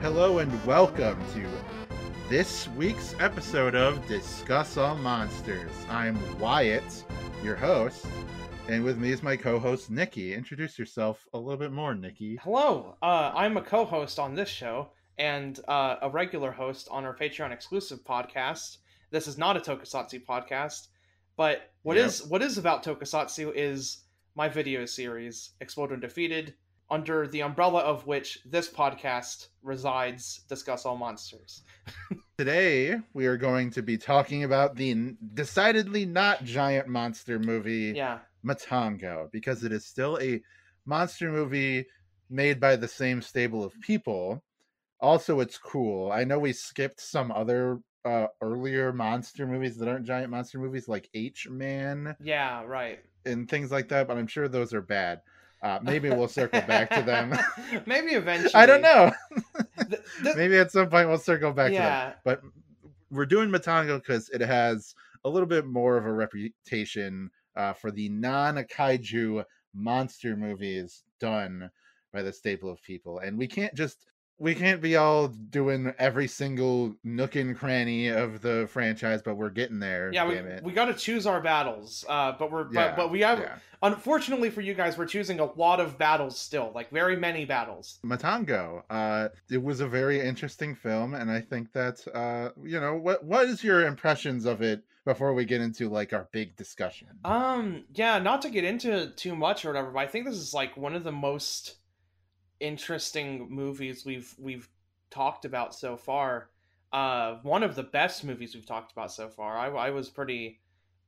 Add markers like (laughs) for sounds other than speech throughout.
Hello and welcome to this week's episode of Discuss All Monsters. I'm Wyatt, your host, and with me is my co-host Nikki. Introduce yourself a little bit more, Nikki. Hello, uh, I'm a co-host on this show and uh, a regular host on our Patreon exclusive podcast. This is not a Tokusatsu podcast, but what Yep. is what is about Tokusatsu is my video series, Explode and Defeated, under the umbrella of which this podcast resides, Discuss All Monsters. (laughs) Today we are going to be talking about the decidedly not giant monster movie Yeah, Matango because it is still a monster movie made by the same stable of people. Also, it's cool. I know we skipped some other uh, earlier monster movies that aren't giant monster movies, like H Man yeah, right. and things like that, but I'm sure those are bad. Uh, maybe we'll circle back to them. (laughs) (laughs) Maybe eventually. I don't know. Th- (laughs) th- maybe at some point we'll circle back to them. But we're doing Matango because it has a little bit more of a reputation uh, for the non kaiju monster movies done by the staple of people. And we can't just we can't be all doing every single nook and cranny of the franchise, but we're getting there. yeah. We, it. we got to choose our battles. Uh, but we're Yeah, but, but we have yeah. unfortunately for you guys, we're choosing a lot of battles still, like very many battles. Matango. Uh, it was a very interesting film, and I think that uh, you know what what is your impressions of it before we get into like our big discussion. Um, yeah, not to get into too much or whatever, but I think this is like one of the most interesting movies we've we've talked about so far. Uh, one of the best movies we've talked about so far. I, I was pretty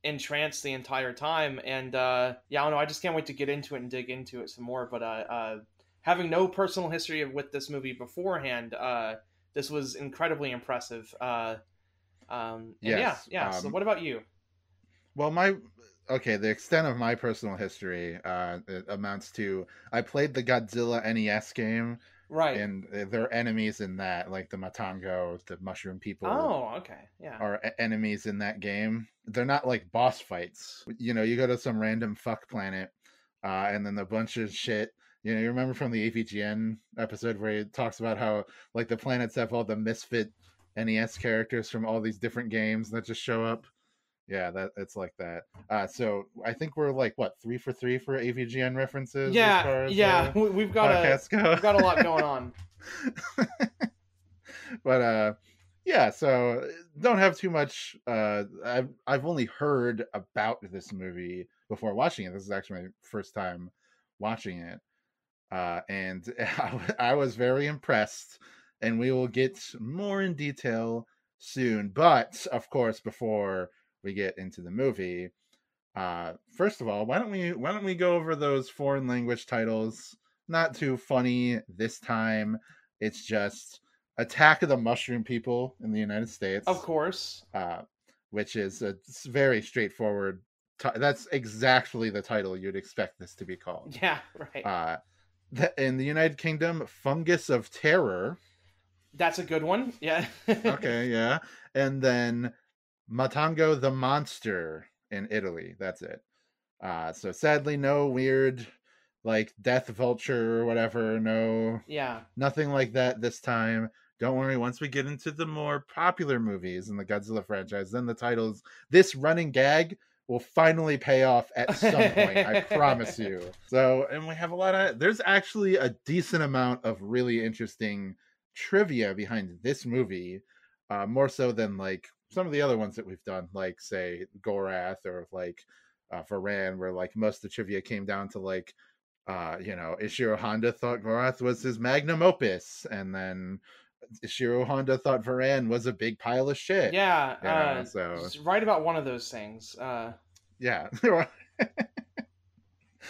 entranced the entire time, and uh, yeah, I don't know. I just can't wait to get into it and dig into it some more. But uh, uh having no personal history with this movie beforehand, uh, this was incredibly impressive. Uh, um, and yeah, Yes, yeah. so um, what about you? Well, my okay, the extent of my personal history uh, it amounts to I played the Godzilla NES game, Right. and uh, there are enemies in that, like the Matango, the Mushroom People. Oh, okay. Yeah. Are enemies in that game? They're not like boss fights. You know, you go to some random fuck planet, uh, and then a bunch of shit. You know, you remember from the AVGN episode where he talks about how like the planets have all the misfit NES characters from all these different games that just show up. Yeah, that it's like that. Uh, so I think we're like what three for three for AVGN references. as far Yeah, as, yeah. uh, we- We've got a go. we've got a lot going on. (laughs) but uh yeah so don't have too much uh i've i've only heard about this movie before watching it this is actually my first time watching it uh and (laughs) I was very impressed and we will get more in detail soon but of course before we get into the movie uh first of all why don't we why don't we go over those foreign language titles not too funny this time it's just Attack of the Mushroom People in the United States, Of course. uh, which is a very straightforward. Ti- that's exactly the title you'd expect this to be called. Yeah, (laughs) right. Uh, th- in the United Kingdom, Fungus of Terror. That's a good one. Yeah. (laughs) Okay, yeah, and then Matango the Monster in Italy. That's it. Uh, so sadly, no weird like Death Vulture or whatever. No, yeah. nothing like that this time. Don't worry, once we get into the more popular movies in the Godzilla franchise, then the titles, this running gag will finally pay off at some point. I promise (laughs) you. So, and we have a lot of, there's actually a decent amount of really interesting trivia behind this movie, uh, more so than like some of the other ones that we've done, like, say, Gorath or like uh, Varan, where like most of the trivia came down to like, uh, you know, Ishiro Honda thought Gorath was his magnum opus, and then Ishiro Honda thought Varan was a big pile of shit. Yeah. You know, uh, so write about one of those things. Uh, yeah. (laughs)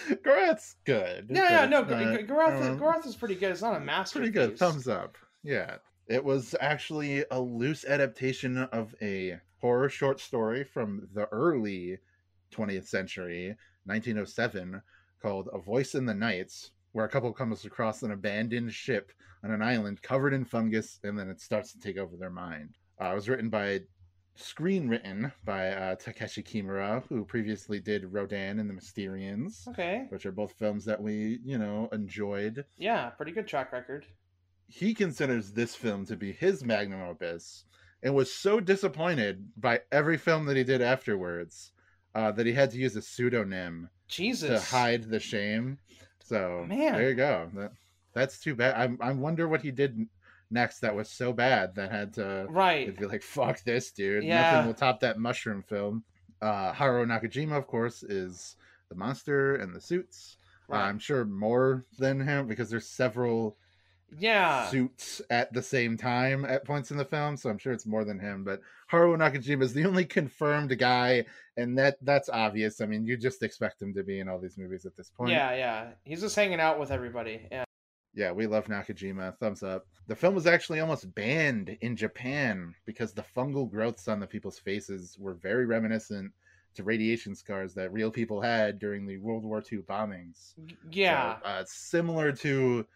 Gorath's good. yeah, yeah. No, uh, Gorath, um, Gorath is pretty good. It's not a masterpiece. pretty good. Thumbs up. Yeah. It was actually a loose adaptation of a horror short story from the early 20th century, 1907, called A Voice in the Nights, where a couple comes across an abandoned ship on an island covered in fungus, and then it starts to take over their mind. Uh, it was written by, screenwritten by uh, Takeshi Kimura, who previously did Rodan and the Mysterians, Okay. which are both films that we, you know, enjoyed. Yeah, pretty good track record. He considers this film to be his magnum opus, and was so disappointed by every film that he did afterwards uh, that he had to use a pseudonym Jesus. to hide the shame. So Man. there you go. That that's too bad. I I wonder what he did next that was so bad that had to Right. be like fuck this dude. Yeah. Nothing will top that mushroom film. Uh Haruo Nakajima, of course, is the monster and the suits. right. I'm sure more than him because there's several yeah. suits at the same time at points in the film, so I'm sure it's more than him. But Haruo Nakajima is the only confirmed guy, and that that's obvious. I mean, you just expect him to be in all these movies at this point. Yeah, yeah. He's just hanging out with everybody. Yeah. Yeah, we love Nakajima. Thumbs up. The film was actually almost banned in Japan because the fungal growths on the people's faces were very reminiscent to radiation scars that real people had during the World War II bombings. Yeah. So, uh, similar to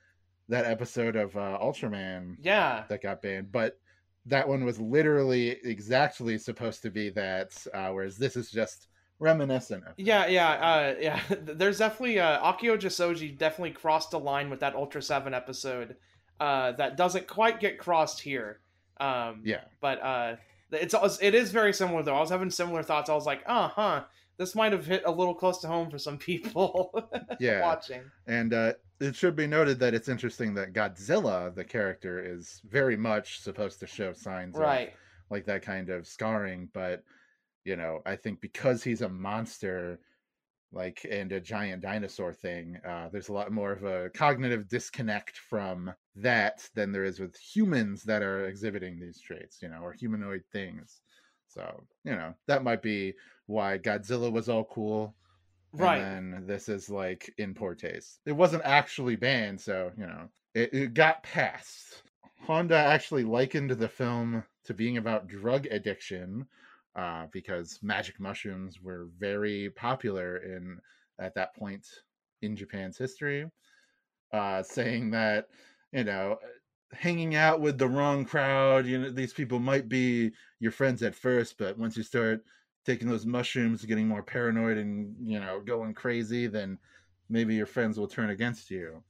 that episode of uh, Ultraman yeah. that got banned, but that one was literally exactly supposed to be that, uh, whereas this is just reminiscent. Of Yeah, yeah, uh, yeah. (laughs) There's definitely uh, Akio Jissoji definitely crossed a line with that Ultra Seven episode uh, that doesn't quite get crossed here. Um, Yeah, but uh, it's it is very similar though. I was having similar thoughts. I was like, uh huh, this might have hit a little close to home for some people (laughs) yeah. watching. And uh, it should be noted that it's interesting that Godzilla, the character, is very much supposed to show signs of Right. like that kind of scarring. But you know, I think because he's a monster, like and a giant dinosaur thing, uh, there's a lot more of a cognitive disconnect from that than there is with humans that are exhibiting these traits, you know, or humanoid things. So you know, that might be why Godzilla was all cool Right. and this is like in poor taste. It wasn't actually banned, so you know it, it got passed. Honda actually likened the film to being about drug addiction uh, because magic mushrooms were very popular in at that point in Japan's history, uh, saying that you know hanging out with the wrong crowd, you know these people might be your friends at first, but once you start taking those mushrooms, getting more paranoid and you know going crazy, then maybe your friends will turn against you.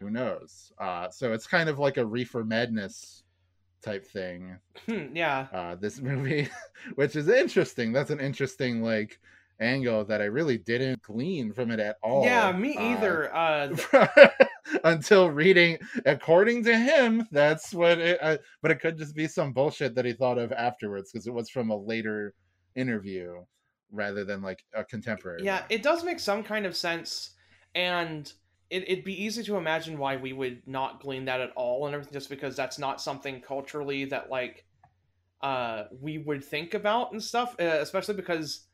Who knows? Uh, so it's kind of like a reefer madness type thing. Hmm, yeah. Uh, this (laughs) movie, which is interesting. That's an interesting like angle that I really didn't glean from it at all. Yeah, me Uh, either. Uh, (laughs) until reading according to him that's what it uh, but it could just be some bullshit that he thought of afterwards because it was from a later interview rather than like a contemporary yeah, one. it does make some kind of sense, and it, it'd be easy to imagine why we would not glean that at all and everything, just because that's not something culturally that like uh we would think about and stuff, uh, especially because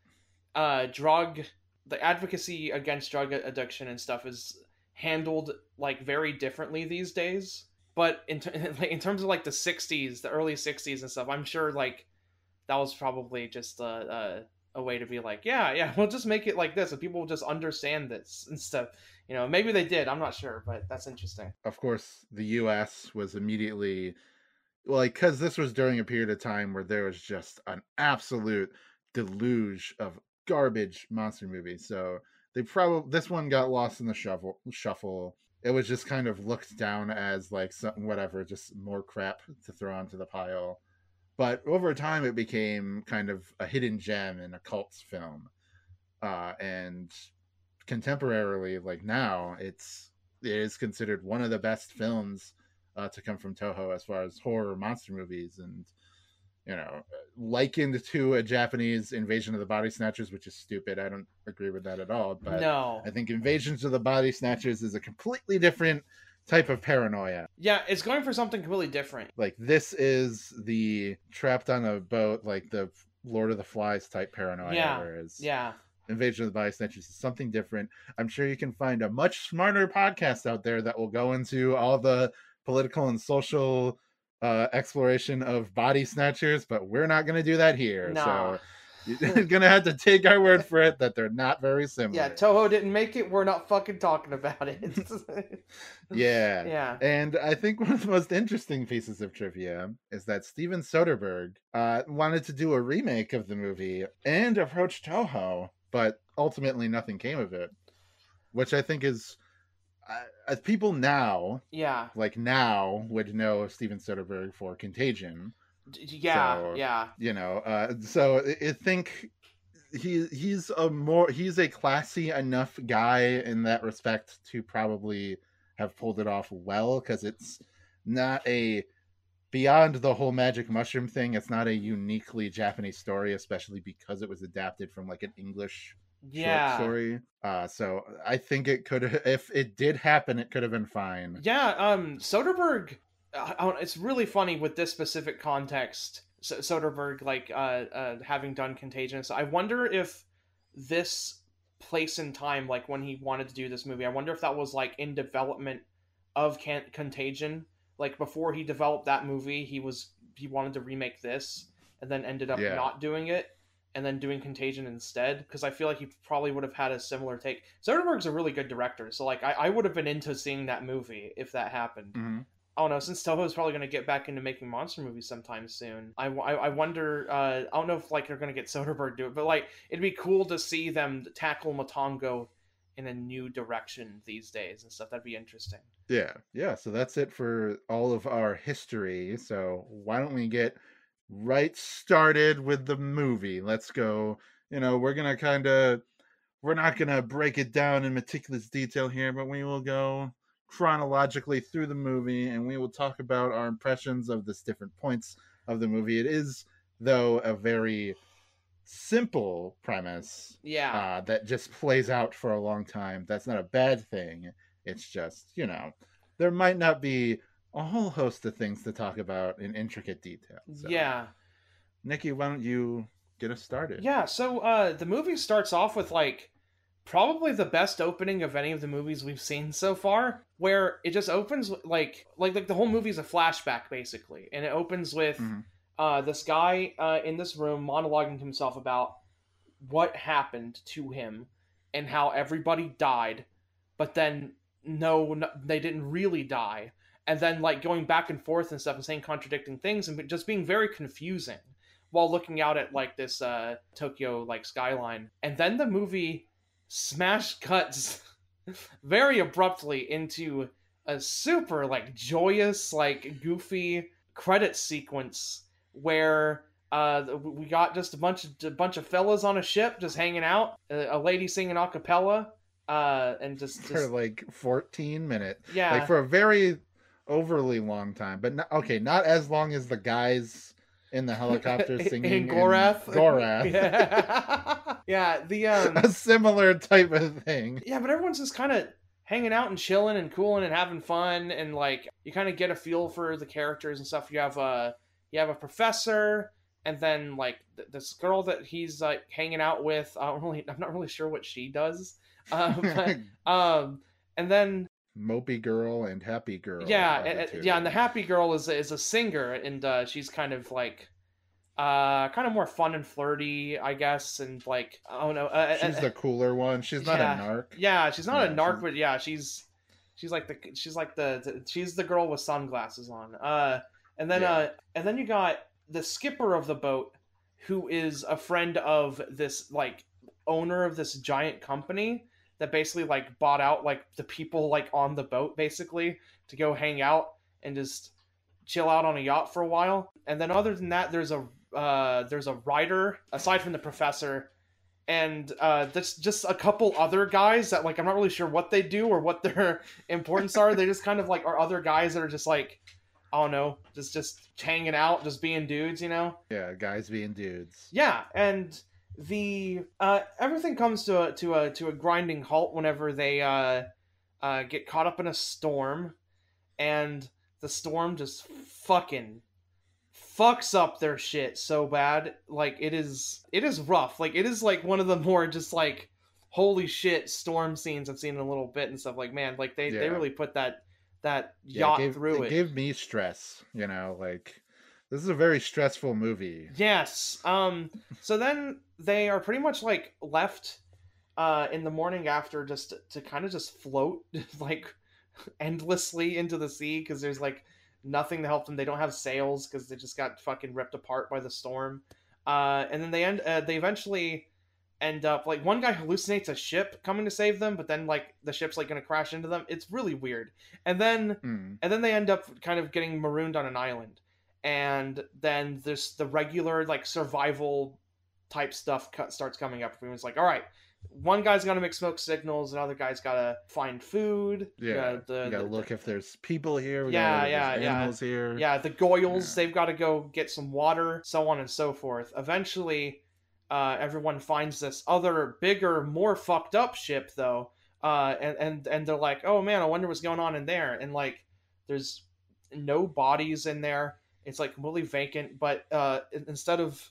uh drug the advocacy against drug addiction and stuff is handled like very differently these days. But in ter- (laughs) in terms of like the '60s, the early '60s and stuff, I'm sure like that was probably just a, a a way to be like, yeah, yeah, (laughs) we'll just make it like this, and people will just understand this and stuff. You know, maybe they did. I'm not sure, but that's interesting. of course the us was immediately well like because this was during a period of time where there was just an absolute deluge of garbage monster movies so they probably this one got lost in the shuffle shuffle it was just kind of looked down as like something whatever just more crap to throw onto the pile but over time it became kind of a hidden gem in a cult film. Uh and contemporarily like now it's it is considered one of the best films uh, to come from Toho as far as horror monster movies and you know likened to a Japanese Invasion of the Body Snatchers which is stupid. I don't agree with that at all but no, I think Invasions of the Body Snatchers is a completely different type of paranoia yeah, it's going for something completely different. like this is the trapped on a boat like the Lord of the Flies type paranoia Yeah, whereas Yeah, Invasion of the Body Snatchers is something different. I'm sure you can find a much smarter podcast out there that will go into all the political and social uh, exploration of body snatchers, but we're not going to do that here. Nah. So You're (laughs) gonna have to take our word for it that they're not very similar. Yeah, Toho didn't make it. We're not fucking talking about it. (laughs) (laughs) yeah. yeah. And I think one of the most interesting pieces of trivia is that Steven Soderbergh uh, wanted to do a remake of the movie and approached Toho, but ultimately nothing came of it. Which I think is, uh, as people now, Yeah. like now, would know Steven Soderbergh for Contagion. Yeah. So- yeah. You know, uh, so I, I think he he's a more he's a classy enough guy in that respect to probably have pulled it off well because it's not a beyond the whole magic mushroom thing it's not a uniquely japanese story especially because it was adapted from like an english Yeah. short story uh so i think it could if it did happen it could have been fine Yeah, um, Soderbergh. It's really funny with this specific context. So, Soderbergh, like, uh, uh, having done Contagion. So I wonder if this place in time, like when he wanted to do this movie, I wonder if that was like in development of Can- Contagion. Like before he developed that movie, he was he wanted to remake this, and then ended up Yeah. not doing it, and then doing Contagion instead. Because I feel like he probably would have had a similar take. Soderbergh's a really good director, so like I, I would have been into seeing that movie if that happened. Mhm. I don't know. Since Toho's probably going to get back into making monster movies sometime soon, I, I, I wonder. Uh, I don't know if like they're going to get Soderbergh to do it, but like it'd be cool to see them tackle Matango in a new direction these days and stuff. That'd be interesting. Yeah, yeah. So that's it for all of our history. So why don't we get right started with the movie? Let's go. You know, we're gonna kind of, we're not gonna break it down in meticulous detail here, but we will go chronologically through the movie and we will talk about our impressions of this different points of the movie. It is, though, a very simple premise Yeah. uh, that just plays out for a long time. That's not a bad thing. It's just, you know, there might not be a whole host of things to talk about in intricate detail. So, yeah. Nikki, why don't you get us started? Yeah. So uh, the movie starts off with like probably the best opening of any of the movies we've seen so far, where it just opens like like like the whole movie is a flashback basically, and it opens with Mhm. uh, this guy uh, in this room monologuing to himself about what happened to him and how everybody died, but then no, no they didn't really die. And then like going back and forth and stuff and saying contradicting things and just being very confusing while looking out at like this uh Tokyo like skyline. And then the movie smash cuts (laughs) very abruptly into a super like joyous like goofy credit sequence where uh we got just a bunch of a bunch of fellas on a ship just hanging out a, a lady singing a cappella uh and just, For like 14 minutes. yeah Like for a very overly long time, but not, okay, not as long as the guys in the helicopter (laughs) In- singing in Gorath. Gorath. (laughs) yeah. yeah, the um a similar type of thing. yeah, but everyone's just kind of hanging out and chilling and cooling and having fun and like you kind of get a feel for the characters and stuff. You have a you have a professor and then like th- this girl that he's like hanging out with. I don't really I'm not really sure what she does. Uh, (laughs) but, um and then Mopey girl and happy girl. yeah, are the and- two. yeah, and the happy girl is is a singer, and uh, she's kind of like, uh, kind of more fun and flirty, I guess, and like I don't know. Uh, She's uh, the cooler one. She's not yeah. a narc. yeah, she's not a yeah, narc, she's- but yeah, she's she's like the she's like the, the she's the girl with sunglasses on. Uh, and then Yeah. uh, and then you got the skipper of the boat, who is a friend of this like owner of this giant company that basically like bought out like the people like on the boat basically to go hang out and just chill out on a yacht for a while. And then other than that, there's a uh, there's a writer aside from the professor, and uh, that's just a couple other guys that like I'm not really sure what they do or what their (laughs) importance are. They just kind of like are other guys that are just like I don't know, just just hanging out, just being dudes, you know. Yeah, guys being dudes. Yeah, and the uh, everything comes to a to a to a grinding halt whenever they uh, uh, get caught up in a storm, and the storm just fucking fucks up their shit so bad. Like it is it is rough. Like it is like one of the more just like holy shit storm scenes I've seen in a little bit and stuff. Like man, like they they really put that that Yeah, yacht gave, through it it. gave me stress, you know, like This is a very stressful movie. Yes. Um. So then they are pretty much like left, uh, in the morning after just to, to kind of just float (laughs) like endlessly into the sea because there's like nothing to help them. They don't have sails because they just got fucking ripped apart by the storm. Uh, and then they end. Uh, they eventually end up like one guy hallucinates a ship coming to save them, but then like the ship's like gonna crash into them. It's really weird. And then Hmm. and then they end up kind of getting marooned on an island and then there's the regular like survival type stuff starts coming up everyone's like all right one guy's got to make smoke signals another guy's got to find food Yeah, the, the- look if there's people here. We Yeah, gotta look if yeah, yeah. animals here. yeah the goyles Yeah. they've got to go get some water so on and so forth eventually uh, everyone finds this other bigger more fucked up ship though uh, and, and and they're like oh man i wonder what's going on in there and like there's no bodies in there it's like completely vacant but uh, instead of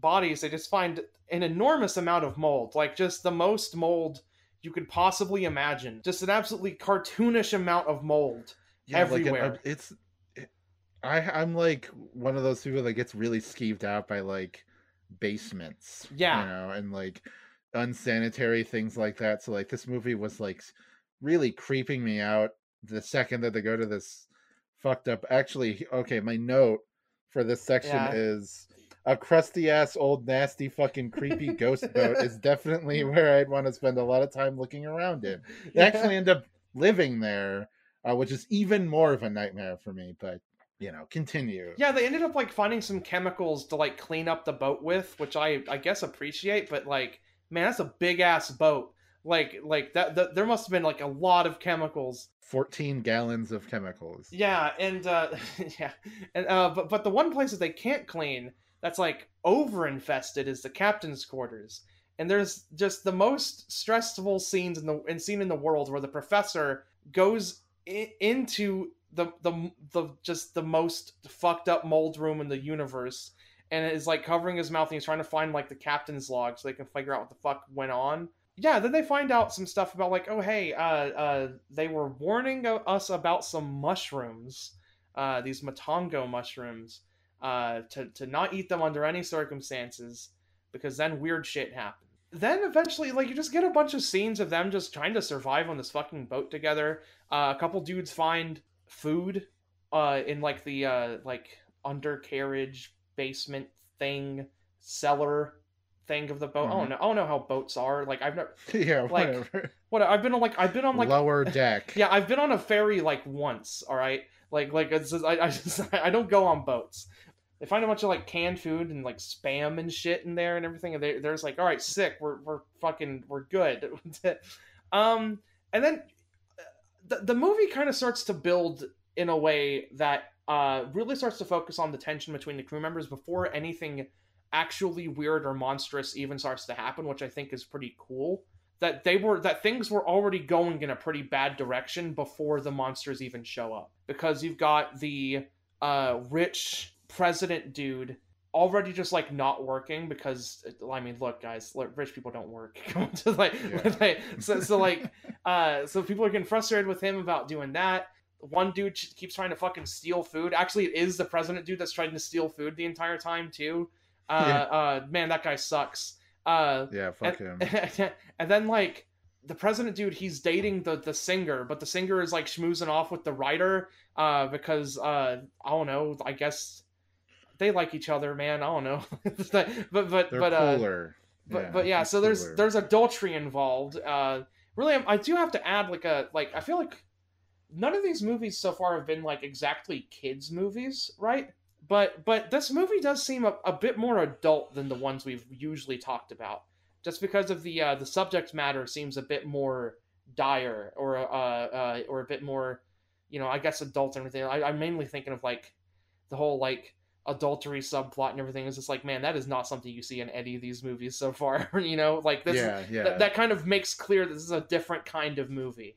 bodies they just find an enormous amount of mold like just the most mold you could possibly imagine just an absolutely cartoonish amount of mold Yeah, like, an- it's. it- I I'm like one of those people that gets really skeeved out by like basements. Yeah. You know, and like unsanitary things like that. So like this movie was like really creeping me out the second that they go to this fucked up. Actually, okay, my note for this section Yeah. is a crusty ass old nasty fucking creepy (laughs) ghost boat is definitely (laughs) where I'd want to spend a lot of time looking around in. They actually end up living there, uh, which is even more of a nightmare for me. But you know, continue. Yeah, they ended up like finding some chemicals to like clean up the boat with, which I I guess appreciate, but like man, that's a big ass boat. Like like that, that there must have been like a lot of chemicals. Fourteen gallons of chemicals. Yeah, and uh (laughs) yeah. And uh but but the one place that they can't clean that's like over infested is the captain's quarters. And there's just the most stressful scenes in the in scene in the world where the professor goes I- into the the the just the most fucked up mold room in the universe and is like covering his mouth and he's trying to find like the captain's log so they can figure out what the fuck went on. Yeah, then they find out some stuff about like, oh hey, uh, uh, they were warning us about some mushrooms, uh, these matango mushrooms, uh, to to not eat them under any circumstances because then weird shit happens. Then eventually, like you just get a bunch of scenes of them just trying to survive on this fucking boat together. Uh, a couple dudes find food, uh, in like the uh like undercarriage basement thing cellar thing of the boat. I don't Mhm. know. I don't know how boats are. Like I've never. (laughs) yeah, Like, whatever. What I've been on like I've been on like Lower (laughs) deck. yeah I've been on a ferry like once. All right. Like like it's just, I I (laughs) just I don't go on boats. They find a bunch of like canned food and like spam and shit in there and everything, and they they're just like, all right, sick. We're we're fucking we're good. um, and then uh, the the movie kind of starts to build in a way that uh really starts to focus on the tension between the crew members before anything actually weird or monstrous even starts to happen, which I think is pretty cool. That they were that things were already going in a pretty bad direction before the monsters even show up. Because you've got the uh rich president dude already just like not working because I mean look guys look, rich people don't work (laughs) just like, Yeah. (laughs) like so, so like uh so people are getting frustrated with him about doing that one dude keeps trying to fucking steal food actually it is the president dude that's trying to steal food the entire time too (laughs) uh Yeah. uh man that guy sucks uh Yeah, fuck him. and, (laughs) and then like the president dude he's dating the the singer but the singer is like schmoozing off with the writer uh because uh i don't know i guess they like each other man i don't know (laughs) but but but They're but uh cooler. but but yeah so there's cooler. there's adultery involved uh really i do have to add like a like i feel like none of these movies so far have been like exactly kids movies right but but this movie does seem a, a bit more adult than the ones we've usually talked about. Just because of the uh the subject matter seems a bit more dire or uh uh or a bit more you know i guess adult and everything. I, i'm mainly thinking of like the whole like adultery subplot and everything. Is just like man that is not something you see in any of these movies so far (laughs) you know? Like this yeah, yeah. that, that kind of makes clear that this is a different kind of movie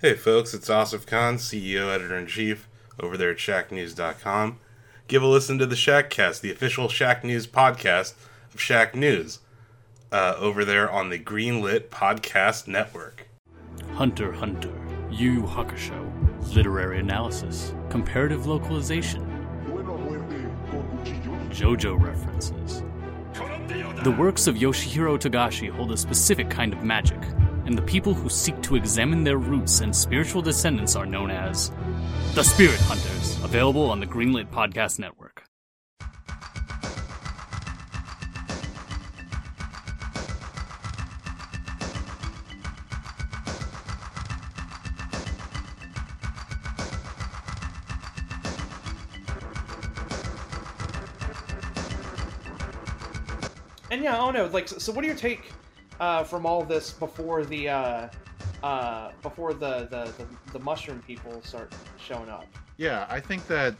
Hey folks, it's Asif Khan, CEO, Editor in Chief, over there at ShackNews.com. Give a listen to the Shackcast, the official Shack News podcast of Shack News, uh, over there on the Greenlit Podcast Network. Hunter Hunter, Yu Yu Hakusho, literary analysis, comparative localization, JoJo references. The works of Yoshihiro Togashi hold a specific kind of magic, and the people who seek to examine their roots and spiritual descendants are known as the Spirit Hunters, available on the Greenlit Podcast Network. And yeah, don't know. Like, so, so what do you take uh, from all this before the uh, uh, before the, the, the the mushroom people start showing up? Yeah, I think that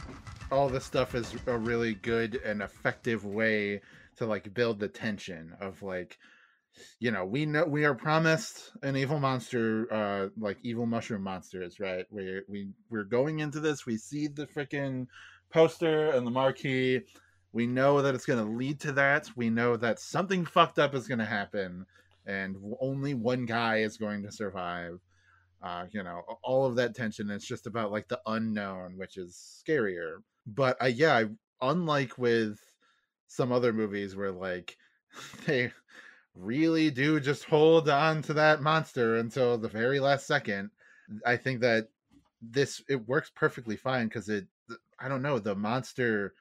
all this stuff is a really good and effective way to like build the tension of like you know we know we are promised an evil monster uh like evil mushroom monsters right? We we we're going into this we see the freaking poster and the marquee. We know that it's going to lead to that. We know that something fucked up is going to happen and only one guy is going to survive uh you know all of that tension it's just about like the unknown which is scarier. But uh, yeah I, unlike with some other movies where like (laughs) they really do just hold on to that monster until the very last second i think that this it works perfectly fine because it i don't know the monster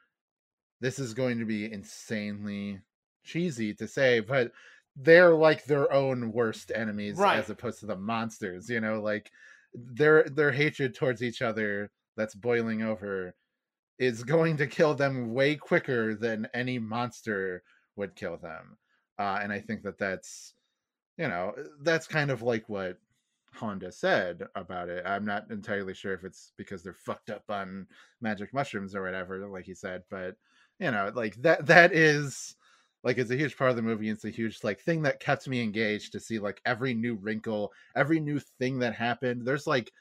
this is going to be insanely cheesy to say but they're like their own worst enemies Right. as opposed to the monsters you know like their their hatred towards each other that's boiling over is going to kill them way quicker than any monster would kill them uh, and i think that that's you know that's kind of like what honda said about it i'm not entirely sure if it's because they're fucked up on magic mushrooms or whatever like he said but you know like that that is like it's a huge part of the movie it's a huge like thing that kept me engaged to see like every new wrinkle every new thing that happened. There's like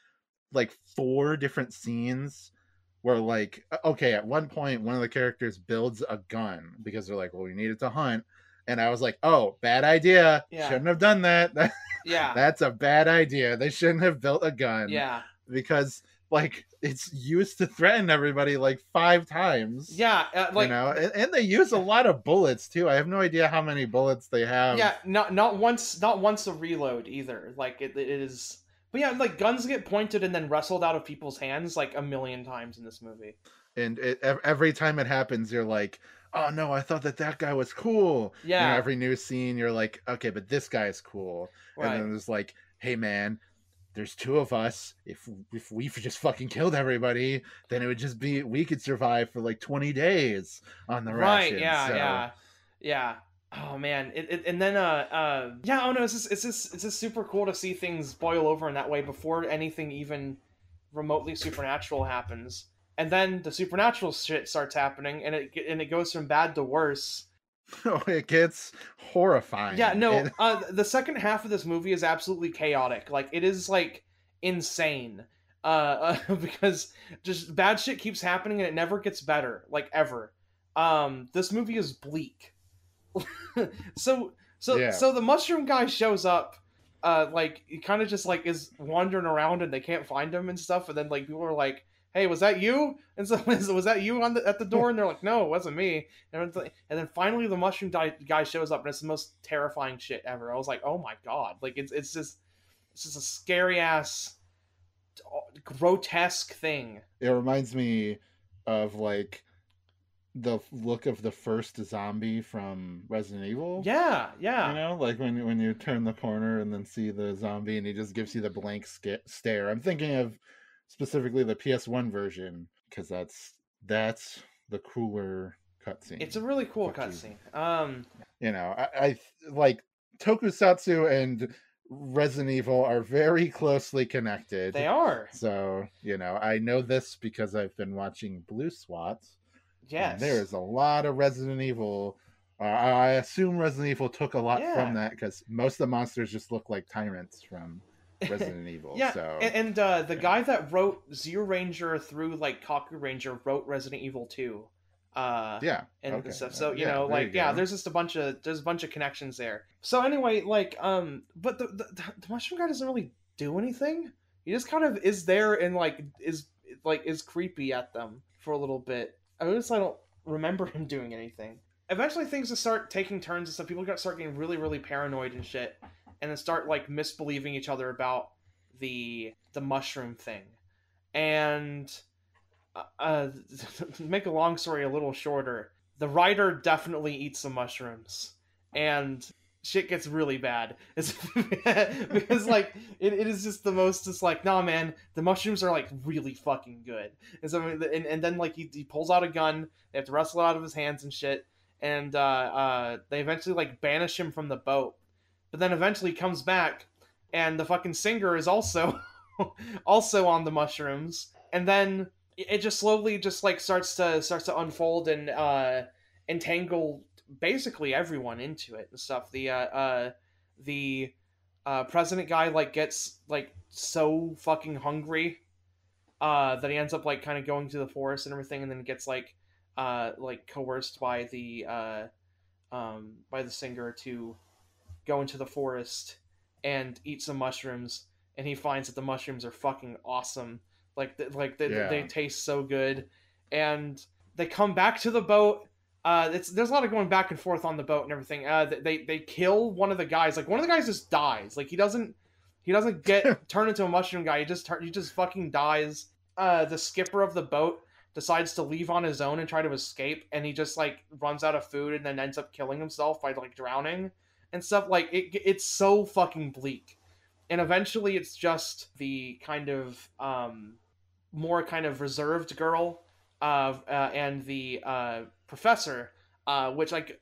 like four different scenes where like okay at one point one of the characters builds a gun because they're like well we needed to hunt and i was like oh bad idea Yeah. shouldn't have done that. (laughs) Yeah, that's a bad idea they shouldn't have built a gun yeah, because like it's used to threaten everybody like five times yeah. Uh, like, you know and, and they use a lot of bullets too i have no idea how many bullets they have yeah, not not once, not once a reload either. Like it, it is. But yeah, like guns get pointed and then wrestled out of people's hands like a million times in this movie. and it, every time it happens you're like oh no i thought that that guy was cool You know, Yeah, every new scene you're like okay but this guy's cool right. and then there's like hey man there's two of us if if we just fucking killed everybody then it would just be we could survive for like 20 days on the right rations, yeah so- yeah. Yeah. Oh man. It, it, and then uh uh yeah oh no it's just it's just it's just super cool to see things boil over in that way before anything even remotely supernatural happens. And then the supernatural shit starts happening and it and it goes from bad to worse (laughs) oh it gets horrifying. yeah no It- uh the second half of this movie is absolutely chaotic. Like it is like insane uh, uh (laughs) because just bad shit keeps happening and it never gets better like ever. Um this movie is bleak. (laughs) So so Yeah. so the mushroom guy shows up uh like he kind of just like is wandering around and they can't find him and stuff and then like people are like hey was that you? (laughs) And so was that you on the at the door? And they're like no it wasn't me. And, like- and then finally the mushroom di- guy shows up and it's the most terrifying shit ever. I was like oh my god. Like it's it's just it's just a scary ass grotesque thing. It reminds me of like the look of the first zombie from Resident Evil. yeah yeah. You know, like when when you turn the corner and then see the zombie and he just gives you the blank sca- stare. I'm thinking of specifically the PS1 version because that's that's the cooler cutscene. it's a really cool cutscene um you know, I, I like Tokusatsu and Resident Evil are very closely connected. they are So, you know, I know this because I've been watching Blue SWAT. and yes There's a lot of Resident Evil. Uh, I assume Resident Evil took a lot Yeah. from that because most of the monsters just look like tyrants from Resident (laughs) Evil. Yeah, so and, and uh, the guy that wrote Zyuranger through like Kaku Ranger wrote Resident Evil 2. Uh, yeah, and okay. stuff. So you Yeah, know, like yeah, there's just a bunch of there's a bunch of connections there. So anyway, like um, but the the, the mushroom guy doesn't really do anything. He just kind of is there and like is like is creepy at them for a little bit. I just I don't remember him doing anything. Eventually, things just start taking turns and stuff. People start getting really really paranoid and shit, and then start like misbelieving each other about the the mushroom thing, and uh, uh, (laughs) make a long story a little shorter, the writer definitely eats some mushrooms, and shit gets really bad. (laughs) Because like it, it is just the most just like nah man the mushrooms are like really fucking good. And so and, and then like he, he pulls out a gun they have to wrestle it out of his hands and shit and uh, uh, they eventually like banish him from the boat but then eventually comes back and the fucking singer is also (laughs) also on the mushrooms. And then it just slowly just like starts to starts to unfold and uh entangle basically everyone into it and stuff. The uh uh the uh president guy like gets like so fucking hungry uh that he ends up like kind of going to the forest and everything and then gets like uh like coerced by the uh um by the singer to go into the forest and eat some mushrooms and he finds that the mushrooms are fucking awesome. Like th- like they, Yeah. they taste so good. And they come back to the boat. Uh it's there's a lot of going back and forth on the boat and everything. Uh they they kill one of the guys. Like one of the guys just dies. Like he doesn't he doesn't get (laughs) turned into a mushroom guy. He just turn he just fucking dies. Uh the skipper of the boat decides to leave on his own and try to escape and he just like runs out of food and then ends up killing himself by like drowning and stuff like it it's so fucking bleak and eventually it's just the kind of um more kind of reserved girl uh, uh and the uh professor uh which like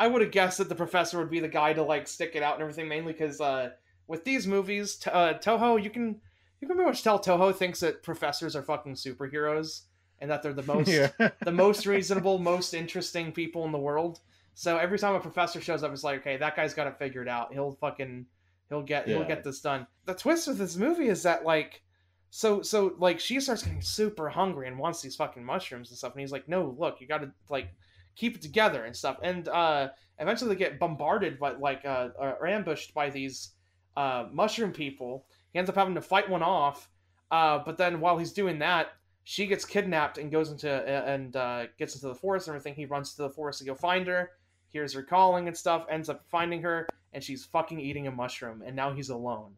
i would have guessed that the professor would be the guy to like stick it out and everything mainly because uh with these movies t- uh toho you can you can pretty much tell toho thinks that professors are fucking superheroes and that they're the (laughs) most yeah. the most reasonable, most interesting people in the world. So every time a professor shows up, it's like, okay, that guy's got to figure it figured out. He'll fucking, he'll get, he'll get this done. The twist with this movie is that like, so so like she starts getting super hungry and wants these fucking mushrooms and stuff, and he's like, no, look, you got to like keep it together and stuff. And uh, eventually they get bombarded by like uh, or ambushed by these uh, mushroom people. He ends up having to fight one off. Uh, but then while he's doing that, she gets kidnapped and goes into uh, and uh, gets into the forest and everything. He runs to the forest to go find her, hears her calling and stuff, ends up finding her, and she's fucking eating a mushroom. And now he's alone.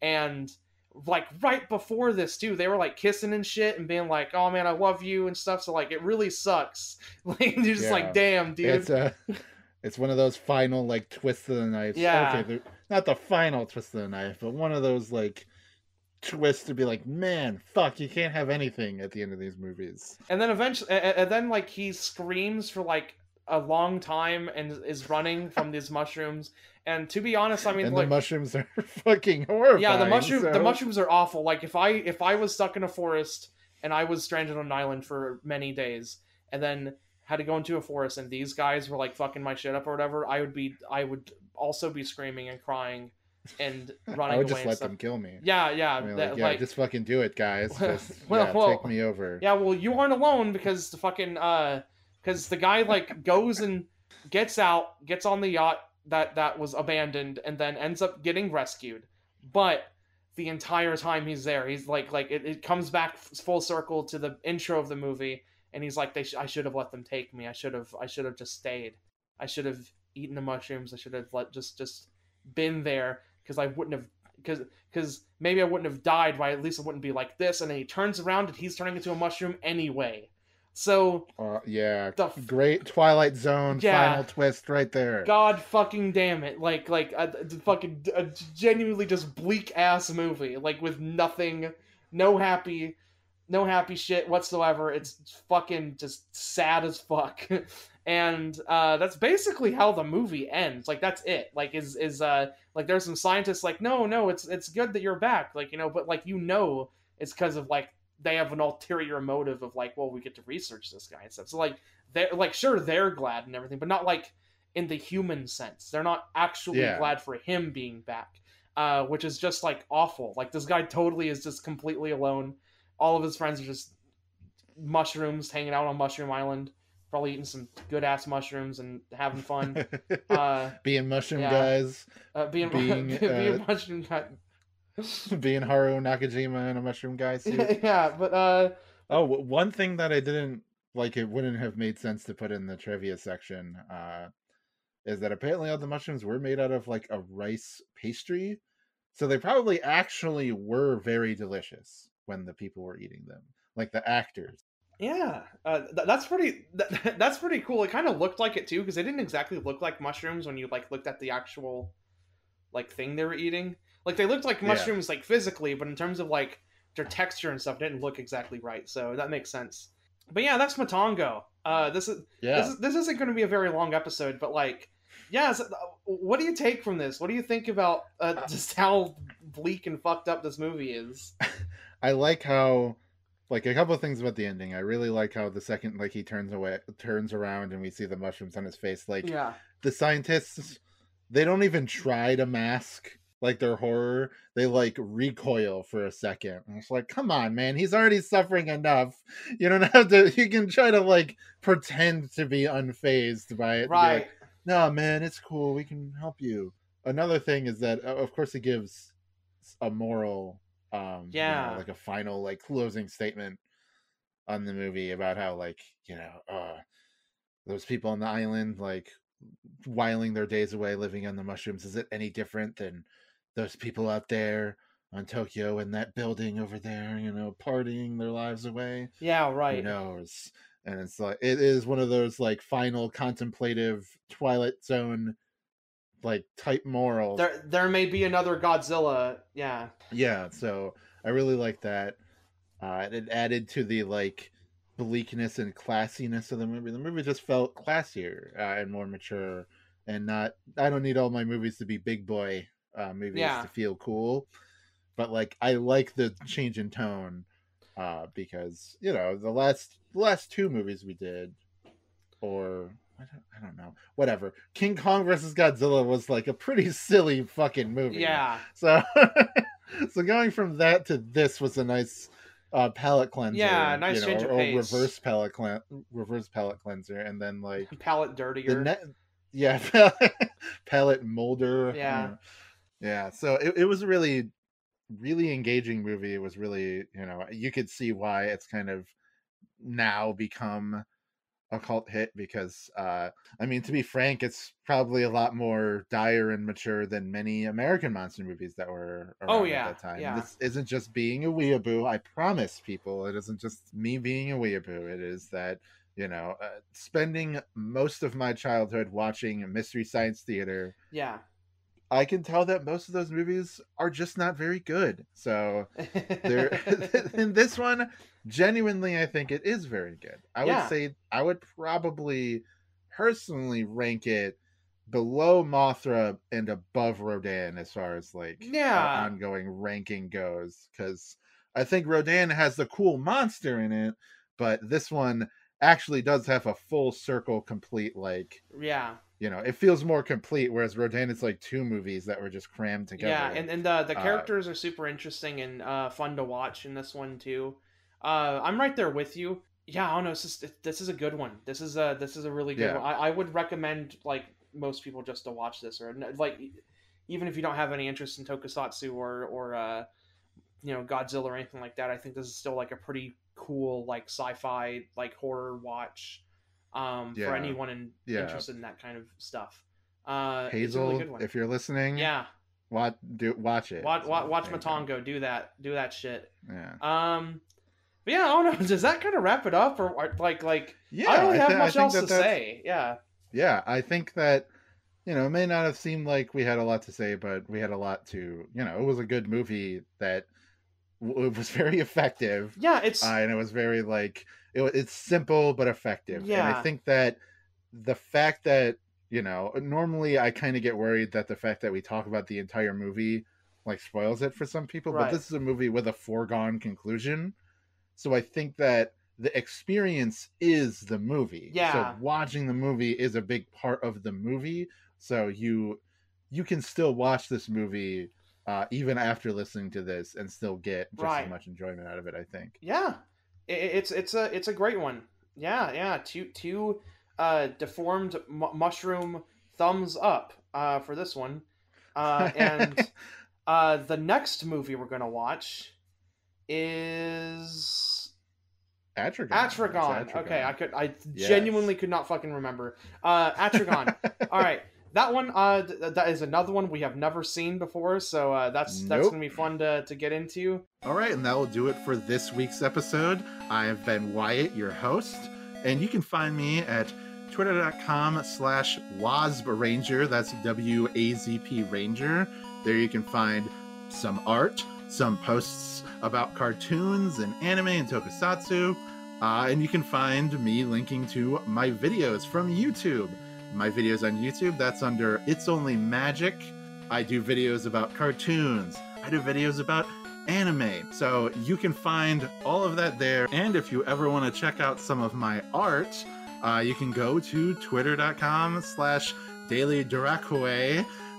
And like right before this too, they were like kissing and shit and being like, "Oh man, I love you" and stuff. So like it really sucks. (laughs) Like you're just Yeah. like, "Damn, dude." It's uh, a, (laughs) it's one of those final like twists of the knife. Yeah. Okay, not the final twist of the knife, but one of those like twists to be like, man, fuck, you can't have anything at the end of these movies. And then eventually, and then like he screams for like a long time and is running from these mushrooms. And to be honest, I mean, and like, the mushrooms are (laughs) fucking horrifying. yeah, the mushroom, the mushrooms are awful. Like if I if I was stuck in a forest and I was stranded on an island for many days, and then had to go into a forest, and these guys were like fucking my shit up or whatever, I would be, I would also be screaming and crying and (laughs) running I would away just let stuff. them kill me. Yeah, yeah, I mean, that- like, yeah, like- just fucking do it, guys. (laughs) Just, Well, yeah, well, take me over. Yeah, well, you aren't alone because the fucking uh, because the guy like goes and gets out, gets on the yacht that that was abandoned, and then ends up getting rescued. But the entire time he's there, he's like like it, it comes back full circle to the intro of the movie, and he's like, they sh- I should have let them take me. I should have I should have just stayed. I should have eaten the mushrooms. I should have let just just been there because I wouldn't have because because maybe I wouldn't have died. Why at least it wouldn't be like this. And then he turns around and he's turning into a mushroom anyway. So Uh, yeah, the f- great Twilight Zone Yeah. final twist right there. God fucking damn it! Like like a, a fucking a genuinely just bleak ass movie. Like with nothing, no happy, no happy shit whatsoever. It's fucking just sad as fuck. (laughs) and uh, that's basically how the movie ends. Like that's it. Like is is uh like there's some scientists like no no it's it's good that you're back. Like you know but like you know it's because of like they have an ulterior motive of like well we get to research this guy and stuff. So like they're like sure they're glad and everything, but not like in the human sense. They're not actually Yeah. glad for him being back. uh, which is just like awful. Like this guy totally is just completely alone. All of his friends are just mushrooms, hanging out on Mushroom Island, probably eating some good ass mushrooms and having fun. (laughs) uh, being mushroom yeah. guys, uh, being Being, (laughs) being uh, mushroom guy. (laughs) being Haru Nakajima in a mushroom guy (laughs) suit. yeah, but uh, Oh, one thing that I didn't like, it wouldn't have made sense to put in the trivia section, uh, is that apparently all the mushrooms were made out of like a rice pastry. So they probably actually were very delicious when the people were eating them, like the actors. Yeah, uh, th- that's pretty. Th- (laughs) that's pretty cool. It kind of looked like it too, because they didn't exactly look like mushrooms when you like looked at the actual like thing they were eating. Like they looked like Yeah. mushrooms like physically, but in terms of like their texture and stuff, it didn't look exactly right. So that makes sense. But yeah, that's Matango. Uh, this is yeah. This, this isn't going to be a very long episode, but like, yeah. So, uh, what do you take from this? What do you think about uh, just how bleak and fucked up this movie is? (laughs) I like how like a couple of things about the ending. I really like how the second like he turns away turns around and we see the mushrooms on his face. Like Yeah, the scientists they don't even try to mask like their horror. They like recoil for a second. And it's like, come on, man, he's already suffering enough. (laughs) You don't (laughs) have to you can try to like pretend to be unfazed by it. be like, right. no man it's cool we can help you another thing is that of course it gives a moral um you know, Yeah. like a final like closing statement on the movie about how like you know uh those people on the island like whiling their days away living on the mushrooms is it any different than those people out there on tokyo in that building over there you know partying their lives away Yeah, right. who knows and it's like it is one of those like final contemplative twilight zone like type morals There, there may be another Godzilla. Yeah, yeah so i really like that uh it added to the like bleakness and classiness of the movie the movie just felt classier uh, and more mature and not i don't need all my movies to be big boy uh movies Yeah. to feel cool but like i like the change in tone uh because you know the last the last two movies we did or I don't, I don't know whatever king kong versus godzilla was like a pretty (laughs) silly fucking movie yeah, so (laughs) so going from that to this was a nice uh palette cleanser Yeah, nice you change know, of or, or pace. reverse palette clean reverse palette cleanser and then like (laughs) palette the dirtier. yeah palette, molder Yeah. uh, yeah so it, it was a really really engaging movie it was really you know you could see why it's kind of now become a cult hit because uh i mean to be frank it's probably a lot more dire and mature than many american monster movies that were around Oh, at yeah, that time yeah. this isn't just being a weeaboo i promise people it isn't just me being a weeaboo it is that you know uh, spending most of my childhood watching mystery science theater yeah. I can tell that most of those movies are just not very good so there (laughs) (laughs) in this one genuinely i think it is very good i Yeah. would say i would probably personally rank it below mothra and above rodan as far as like Yeah. ongoing ranking goes because i think rodan has the cool monster in it but this one actually does have a full circle complete like yeah. You know it feels more complete whereas rodan it's like two movies that were just crammed together Yeah, and, and the the Uh, characters are super interesting and uh, fun to watch in this one too. Uh, I'm right there with you. Yeah, I don't know. This is this is a good one. This is a this is a really good Yeah. one. I, I would recommend like most people just to watch this or like even if you don't have any interest in Tokusatsu or or uh, you know Godzilla or anything like that. I think this is still like a pretty cool like sci-fi like horror watch um, Yeah. for anyone in, Yeah. interested in that kind of stuff. Uh, hazel really if you're listening yeah. watch do watch it Watch, watch, watch there you go. Matango do that, do that shit. yeah Um, but yeah, Oh don't. (laughs) Does that kind of wrap it up, or, or like, like yeah I don't really have thi- much else that to that's- say. Yeah, yeah i think that you know it may not have seemed like we had a lot to say but we had a lot to you know it was a good movie that it was very effective. Yeah, it's uh, and it was very like it, it's simple but effective. And i think that the fact that you know normally i kind of get worried that the fact that we talk about the entire movie like spoils it for some people Right. but this is a movie with a foregone conclusion. So i think that the experience is the movie. Yeah. so watching the movie is a big part of the movie. So you you can still watch this movie uh, even after listening to this, and still get just Right. as much enjoyment out of it. I think. Yeah, it's it's a it's a great one. Yeah, yeah. Two two uh, deformed mu- mushroom thumbs up uh, for this one, uh, and (laughs) uh, the next movie we're gonna watch is Atragon. Atragon. It's Okay, I could I Yes. genuinely could not fucking remember. Uh, Atragon. (laughs) All right. That one, uh, th- that is another one we have never seen before, so uh, that's that's Nope. gonna be fun to, to get into. All right, and that will do it for this week's episode. I have been Wyatt, your host, and you can find me at twitter.com slash wazpranger. That's W-A-Z-P Ranger. There you can find some art, some posts about cartoons and anime and tokusatsu, uh, and you can find me linking to my videos from YouTube. My videos on YouTube, that's under It's Only Magic. I do videos about cartoons. I do videos about anime. So you can find all of that there. And if you ever want to check out some of my art, uh, you can go to twitter.com slash daily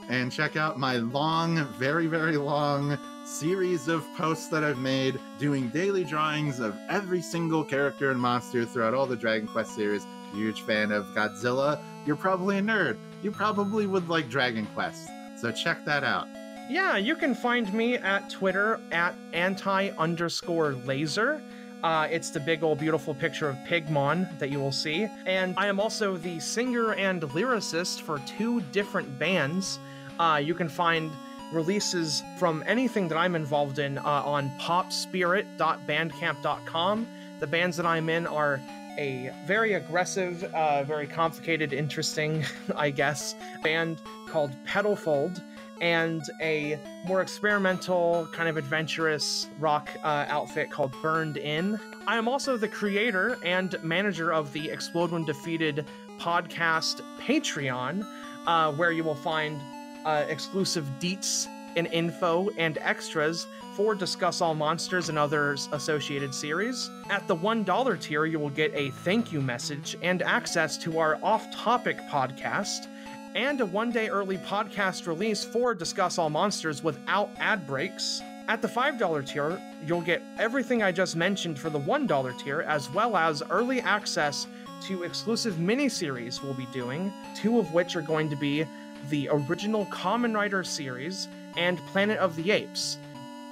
and check out my long, very, very long series of posts that I've made doing daily drawings of every single character and monster throughout all the Dragon Quest series. Huge fan of Godzilla. You're probably a nerd. You probably would like Dragon Quest. So check that out. Yeah, you can find me at Twitter at anti underscore laser. Uh, it's the big old beautiful picture of Pigmon that you will see. And I am also the singer and lyricist for two different bands. Uh, you can find releases from anything that I'm involved in uh, on popspirit.bandcamp.com. The bands that I'm in are a very aggressive, uh, very complicated, interesting, (laughs) I guess, band called Pedalfold and a more experimental, kind of adventurous rock uh, outfit called Burned In. I am also the creator and manager of the Explode When Defeated podcast Patreon, uh, where you will find uh, exclusive deets and info and extras for Discuss All Monsters and others associated series. At the $1 tier, you will get a thank you message and access to our off topic podcast and a one day early podcast release for Discuss All Monsters without ad breaks. At the $5 tier, you'll get everything I just mentioned for the $1 tier, as well as early access to exclusive miniseries we'll be doing, two of which are going to be the original Kamen Rider series and Planet of the Apes.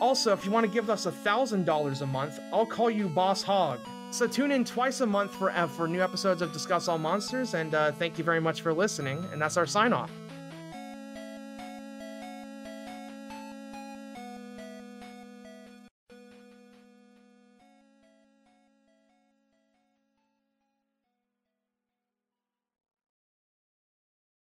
Also, if you want to give us $1,000 a month, I'll call you Boss Hog. So tune in twice a month for, uh, for new episodes of Discuss All Monsters, and uh, thank you very much for listening. And that's our sign off.